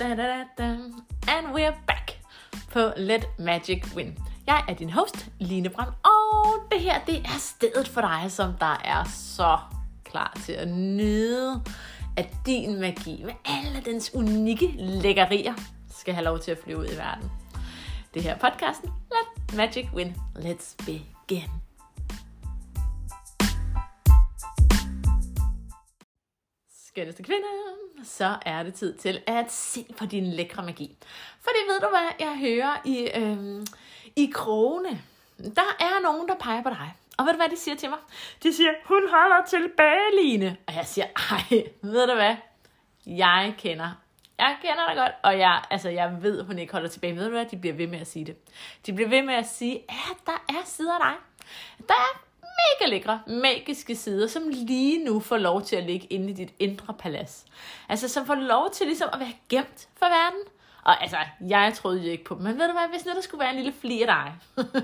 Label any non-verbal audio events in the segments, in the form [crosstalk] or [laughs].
da, da, da, da. And we're back på Let Magic Win. Jeg er din host, Line Brand, og det her, det er stedet for dig, som der er så klar til at nyde, at din magi med alle dens unikke lækkerier skal have lov til at flyve ud i verden. Det her podcasten Let Magic Win. Let's begin. Skønneste kvinde, så er det tid til at se på din lækre magi. For det ved du hvad, jeg hører i, øhm, i krone, der er nogen, der peger på dig. Og ved du hvad de siger til mig? De siger, hun holder tilbage, Line. Og jeg siger, ej, ved du hvad? Jeg kender jeg kender dig godt, og jeg, altså, jeg ved, hun ikke holder tilbage. Ved du hvad? De bliver ved med at sige det. De bliver ved med at sige, at der er sider af dig. Der er mega lækre, magiske sider, som lige nu får lov til at ligge inde i dit indre palads. Altså, som får lov til ligesom at være gemt for verden. Og altså, jeg troede jo ikke på dem, men ved du hvad, hvis nu der skulle være en lille fli af dig,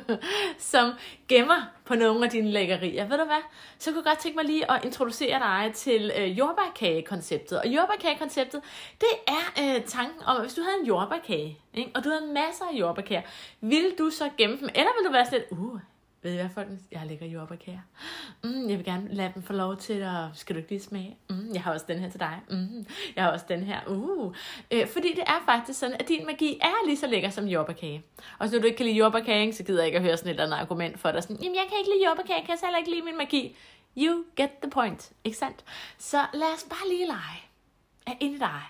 [laughs] som gemmer på nogle af dine lækkerier, ved du hvad, så kunne jeg godt tænke mig lige at introducere dig til øh, jordbærkage-konceptet. Og jordbærkage-konceptet, det er øh, tanken om, at hvis du havde en jordbærkage, ikke, og du havde masser af jordbærkager, vil du så gemme dem, eller vil du være sådan lidt, uh, ved I hvad, folkens? Jeg har jordbærkager. Mm, jeg vil gerne lade dem få lov til at... Skal du ikke lige smage? Mm, jeg har også den her til dig. Mm, jeg har også den her. Uh. Øh, fordi det er faktisk sådan, at din magi er lige så lækker som jordbærkage. Og så når du ikke kan lide jordbærkage, så gider jeg ikke at høre sådan et eller andet argument for dig. Sådan, Jamen, jeg kan ikke lide jordbærkage, jeg kan heller ikke lide min magi. You get the point, ikke sandt? Så lad os bare lige lege, Er inde i dig,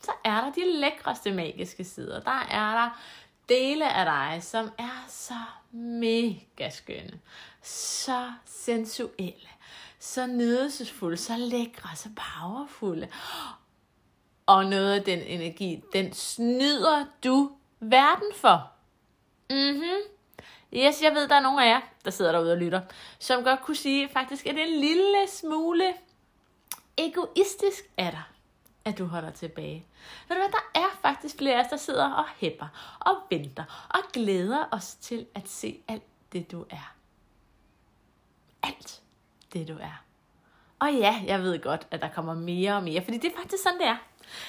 så er der de lækreste magiske sider. Der er der dele af dig, som er så mega skønne, så sensuelle, så nydelsesfulde, så lækre, så powerfulde. Og noget af den energi, den snyder du verden for. Mhm. Yes, jeg ved, der er nogle af jer, der sidder derude og lytter, som godt kunne sige, faktisk er det en lille smule egoistisk af dig at du holder tilbage. Ved du hvad, der er faktisk flere af os, der sidder og hæpper og venter og glæder os til at se alt det, du er. Alt det, du er. Og ja, jeg ved godt, at der kommer mere og mere, fordi det er faktisk sådan, det er.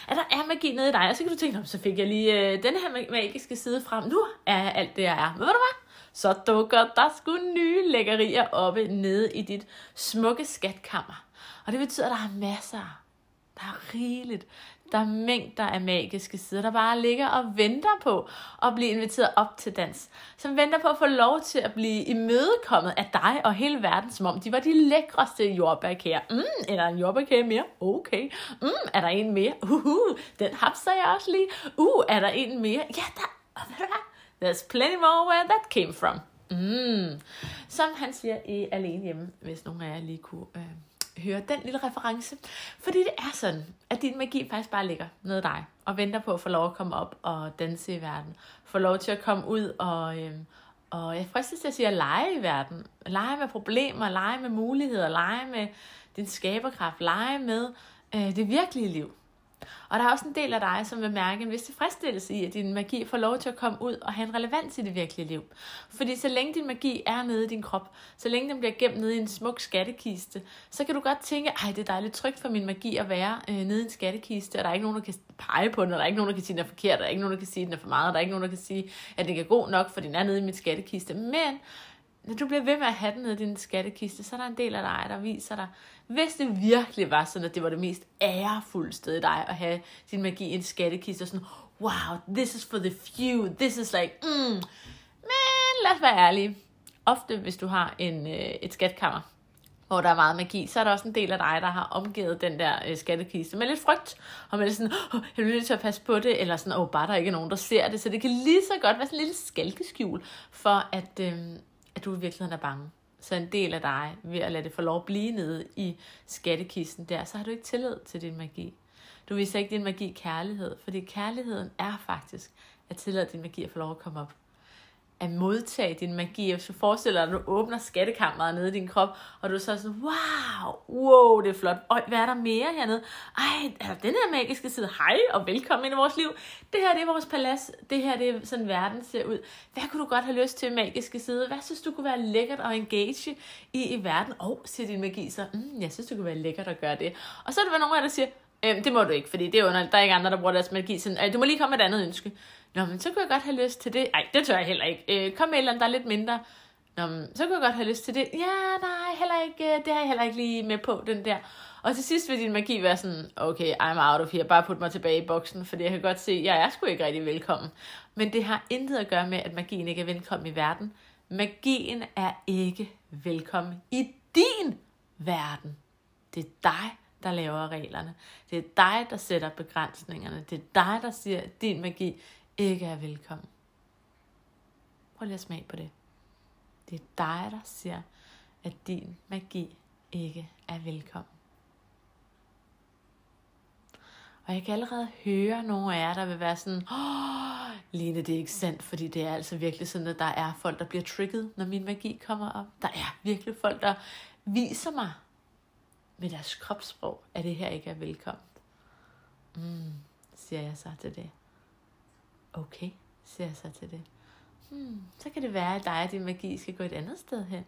At der er magi nede i dig, og så kan du tænke, så fik jeg lige øh, den her magiske side frem. Nu er alt det, jeg er. Men ved du hvad? Så dukker der sgu nye lækkerier oppe nede i dit smukke skatkammer. Og det betyder, at der er masser der er rigeligt. Der er mængder af magiske sider, der bare ligger og venter på at blive inviteret op til dans. Som venter på at få lov til at blive imødekommet af dig og hele verden, som om de var de lækreste jordbærkager. Mm, er der en jordbærkage mere? Okay. Mm, er der en mere? Uhuh, den hapser jeg også lige. Uh, er der en mere? Ja, der. There's plenty more where that came from. Mm. Som han siger i Alene Hjemme, hvis nogen af jer lige kunne... Øh høre den lille reference. Fordi det er sådan, at din magi faktisk bare ligger nede dig, og venter på at få lov at komme op og danse i verden. Få lov til at komme ud og, øhm, og jeg fristes til at sige at lege i verden. Lege med problemer, lege med muligheder, lege med din skaberkraft, lege med øh, det virkelige liv. Og der er også en del af dig, som vil mærke en vis tilfredsstillelse i, at din magi får lov til at komme ud og have en relevans i det virkelige liv. Fordi så længe din magi er nede i din krop, så længe den bliver gemt nede i en smuk skattekiste, så kan du godt tænke, ej, det er dejligt trygt for min magi at være øh, nede i en skattekiste, og der er ikke nogen, der kan pege på den, og der er ikke nogen, der kan sige, at den er forkert, der er ikke nogen, der kan sige, at den er for meget, og der er ikke nogen, der kan sige, at den er god nok, for den er nede i min skattekiste. Men når du bliver ved med at have den nede i din skattekiste, så er der en del af dig, der viser dig, hvis det virkelig var sådan, at det var det mest ærefulde sted i dig, at have din magi i en skattekiste, og sådan, wow, this is for the few, this is like, mm. Men lad os være ærlige. Ofte, hvis du har en, øh, et skatkammer, hvor der er meget magi, så er der også en del af dig, der har omgivet den der øh, skattekiste med lidt frygt, og med lidt sådan, oh, jeg bliver nødt til at passe på det, eller sådan, åh, oh, bare der ikke nogen, der ser det, så det kan lige så godt være sådan en lille skalkeskjul, for at, øh, at du i virkeligheden er bange. Så en del af dig, ved at lade det få lov at blive nede i skattekisten der, så har du ikke tillid til din magi. Du viser ikke din magi kærlighed, fordi kærligheden er faktisk at tillade din magi at få lov at komme op at modtage din magi. Og du forestiller dig, at du åbner skattekammeret nede i din krop, og du er så sådan, wow, wow, det er flot. Og hvad er der mere hernede? Ej, er der den her magiske side? Hej, og velkommen ind i vores liv. Det her, det er vores palads. Det her, det er sådan verden ser ud. Hvad kunne du godt have lyst til magiske side? Hvad synes du kunne være lækkert at engage i i verden? Og oh, siger din magi så, mm, jeg synes, det kunne være lækkert at gøre det. Og så er der nogen af der siger, Øhm, det må du ikke, fordi det er underligt. Der er ikke andre, der bruger deres magi. Sådan, øh, du må lige komme med et andet ønske. Nå, men så kunne jeg godt have lyst til det. Nej, det tør jeg heller ikke. Øh, kom med et eller andet, der er lidt mindre. Nå, men så kunne jeg godt have lyst til det. Ja, nej, heller ikke, øh, det har jeg heller ikke lige med på, den der. Og til sidst vil din magi være sådan, okay, I'm out of here, bare put mig tilbage i boksen, fordi jeg kan godt se, at jeg er sgu ikke rigtig velkommen. Men det har intet at gøre med, at magien ikke er velkommen i verden. Magien er ikke velkommen i din verden. Det er dig, der laver reglerne. Det er dig, der sætter begrænsningerne. Det er dig, der siger, at din magi ikke er velkommen. Prøv lige at smage på det. Det er dig, der siger, at din magi ikke er velkommen. Og jeg kan allerede høre nogle af jer, der vil være sådan, åh, Line, det er ikke sandt, fordi det er altså virkelig sådan, at der er folk, der bliver trigget, når min magi kommer op. Der er virkelig folk, der viser mig med deres kropssprog, at det her ikke er velkommen. Mm, siger jeg så til det. Okay, siger jeg så til det. Hmm, så kan det være, at dig og din magi skal gå et andet sted hen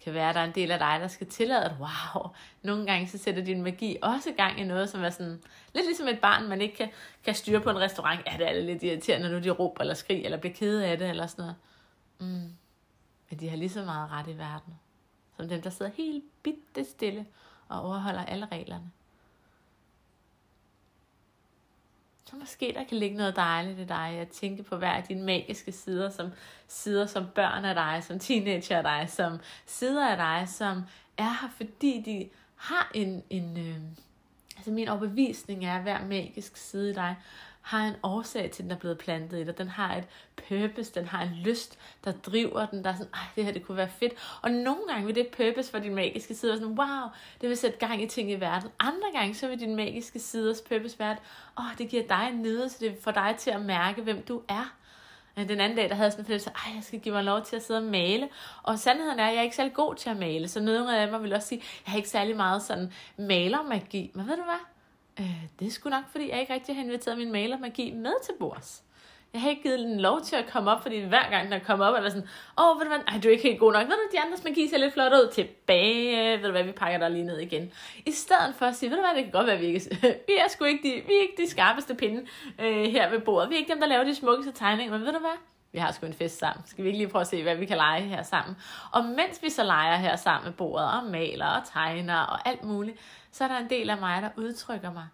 kan være, at der er en del af dig, der skal tillade, at wow, nogle gange så sætter din magi også i gang i noget, som er sådan, lidt ligesom et barn, man ikke kan, kan styre på en restaurant. Ja, det er lidt irriterende, når de råber eller skriger, eller bliver kede af det, eller sådan noget. Mm. Men de har lige så meget ret i verden, som dem, der sidder helt bitte stille og overholder alle reglerne. så måske der kan ligge noget dejligt i dig at tænke på hver af dine magiske sider, som sider som børn af dig, som teenager af dig, som sider af dig, som er her, fordi de har en, en øh, altså min overbevisning er, at hver magisk side i dig har en årsag til, at den er blevet plantet i dig. Den har et purpose, den har en lyst, der driver den, der er sådan, Ej, det her det kunne være fedt. Og nogle gange vil det purpose for din magiske side være sådan, wow, det vil sætte gang i ting i verden. Andre gange så vil din magiske siders purpose være, åh, oh, det giver dig en nydelse, det får dig til at mærke, hvem du er. Øh, den anden dag, der havde jeg sådan en følelse, at jeg skal give mig lov til at sidde og male. Og sandheden er, at jeg er ikke særlig god til at male. Så nogle af mig vil også sige, at jeg har ikke særlig meget sådan malermagi. Men ved du hvad? Øh, det er sgu nok, fordi jeg ikke rigtig har inviteret min malermagi med til bords. Jeg har ikke givet den lov til at komme op, fordi hver gang den kommer op, er det sådan, åh, ved du hvad, Ej, du er ikke helt god nok. Ved du, de andres magi ser lidt flot ud. Tilbage, ved du hvad, vi pakker dig lige ned igen. I stedet for at sige, ved du hvad, det kan godt være, at vi ikke, [laughs] vi er sgu ikke de, vi er ikke de skarpeste pinde øh, her ved bordet. Vi er ikke dem, der laver de smukkeste tegninger, men ved du hvad, vi har sgu en fest sammen. Skal vi ikke lige prøve at se, hvad vi kan lege her sammen? Og mens vi så leger her sammen med bordet, og maler og tegner og alt muligt, så er der en del af mig, der udtrykker mig.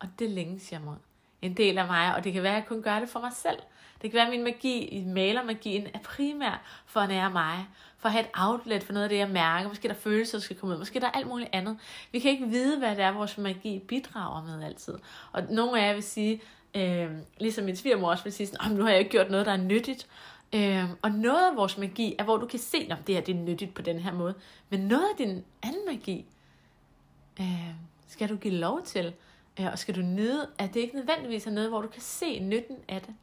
Og det længes jeg mod. En del af mig, og det kan være, at jeg kun gør det for mig selv. Det kan være, at min magi, malermagien, er primær for at nære mig. For at have et outlet for noget af det, jeg mærker. Måske der følelser, der skal komme ud. Måske der er alt muligt andet. Vi kan ikke vide, hvad det er, vores magi bidrager med altid. Og nogle af jer vil sige, øh, ligesom min svigermor også vil sige, sådan, nu har jeg ikke gjort noget, der er nyttigt. Øh, og noget af vores magi er, hvor du kan se, om det her det er nyttigt på den her måde. Men noget af din anden magi, øh, skal du give lov til. Øh, og skal du nyde, at det ikke nødvendigvis er noget, hvor du kan se nytten af det.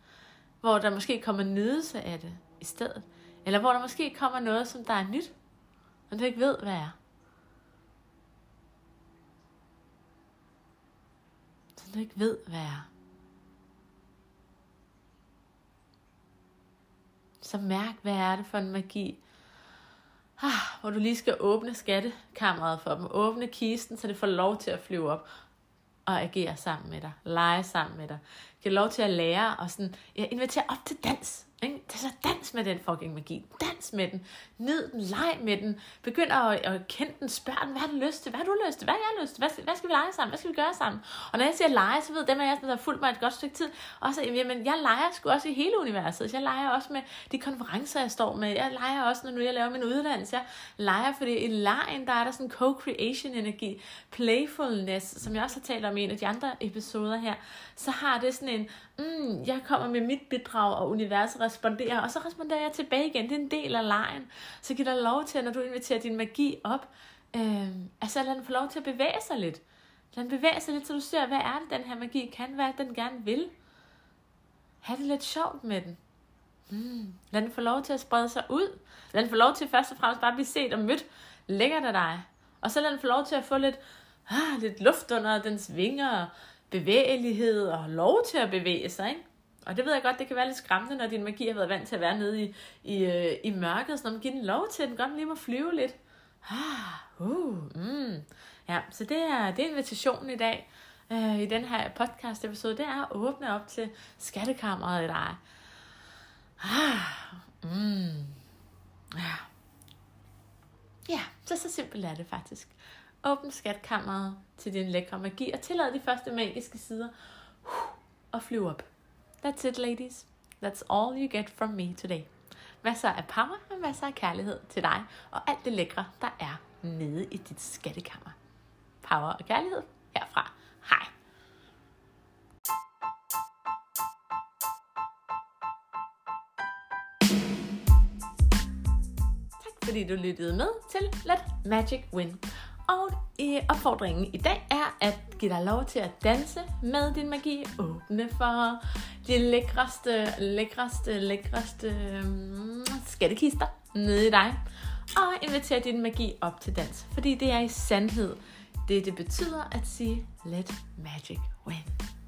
Hvor der måske kommer nydelse af det i stedet. Eller hvor der måske kommer noget, som der er nyt, som du ikke ved, hvad er. Som du ikke ved, hvad er. Så mærk, hvad er det for en magi, ah, hvor du lige skal åbne skattekammeret for dem. Åbne kisten, så det får lov til at flyve op og agere sammen med dig. Lege sammen med dig. Giv lov til at lære og sådan, ja, invitere op til dans. Ikke? Tag så dans med den fucking magi. Dans med den. Nyd den. Leg med den. Begynd at, at kende den. Spørg den, hvad har du lyst til? Hvad har du lyst til? Hvad har jeg lyst til? Hvad, hvad skal vi lege sammen? Hvad skal vi gøre sammen? Og når jeg siger lege, så ved dem af jer, der har fulgt mig et godt stykke tid, også, jamen, jeg leger sgu også i hele universet. Jeg leger også med de konferencer, jeg står med. Jeg leger også, når nu jeg laver min uddannelse. Jeg leger, fordi i lejen, der er der sådan co-creation energi, playfulness, som jeg også har talt om i en af de andre episoder her, så har det sådan en, mm, jeg kommer med mit bidrag, og universet responderer, og så responderer jeg tilbage igen. Det er en del af lejen. Så giv dig lov til, når du inviterer din magi op, øh, altså lad den få lov til at bevæge sig lidt. Lad den bevæge sig lidt, så du ser, hvad er det, den her magi kan, hvad den gerne vil. Ha' det lidt sjovt med den. Mm. Lad den få lov til at sprede sig ud. Lad den få lov til først og fremmest bare at blive set og mødt. Lækkert af dig. Og så lad den få lov til at få lidt, ah, lidt luft under dens vinger, bevægelighed og lov til at bevæge sig. Ikke? Og det ved jeg godt, det kan være lidt skræmmende, når din magi har været vant til at være nede i, i, øh, i mørket, så når man giver den lov til, at den godt lige må flyve lidt. Ah, uh, mm. Ja, så det er, det er invitationen i dag. øh, i den her podcast episode, det er at åbne op til skattekammeret i dig. Ah, mm, ja. ja, så så simpelt er det faktisk. Åbn skatkammeret til din lækre magi, og tillad de første magiske sider uh, og flyve op. That's it, ladies. That's all you get from me today. Masser af power og masser af kærlighed til dig, og alt det lækre, der er nede i dit skattekammer. Power og kærlighed herfra. Hej. Tak fordi du lyttede med til Let Magic Win. Og i opfordringen i dag er at give dig lov til at danse med din magi. Åbne for de lækreste, lækreste, lækreste um, skattekister nede i dig. Og invitere din magi op til dans. Fordi det er i sandhed det, det betyder at sige let magic win.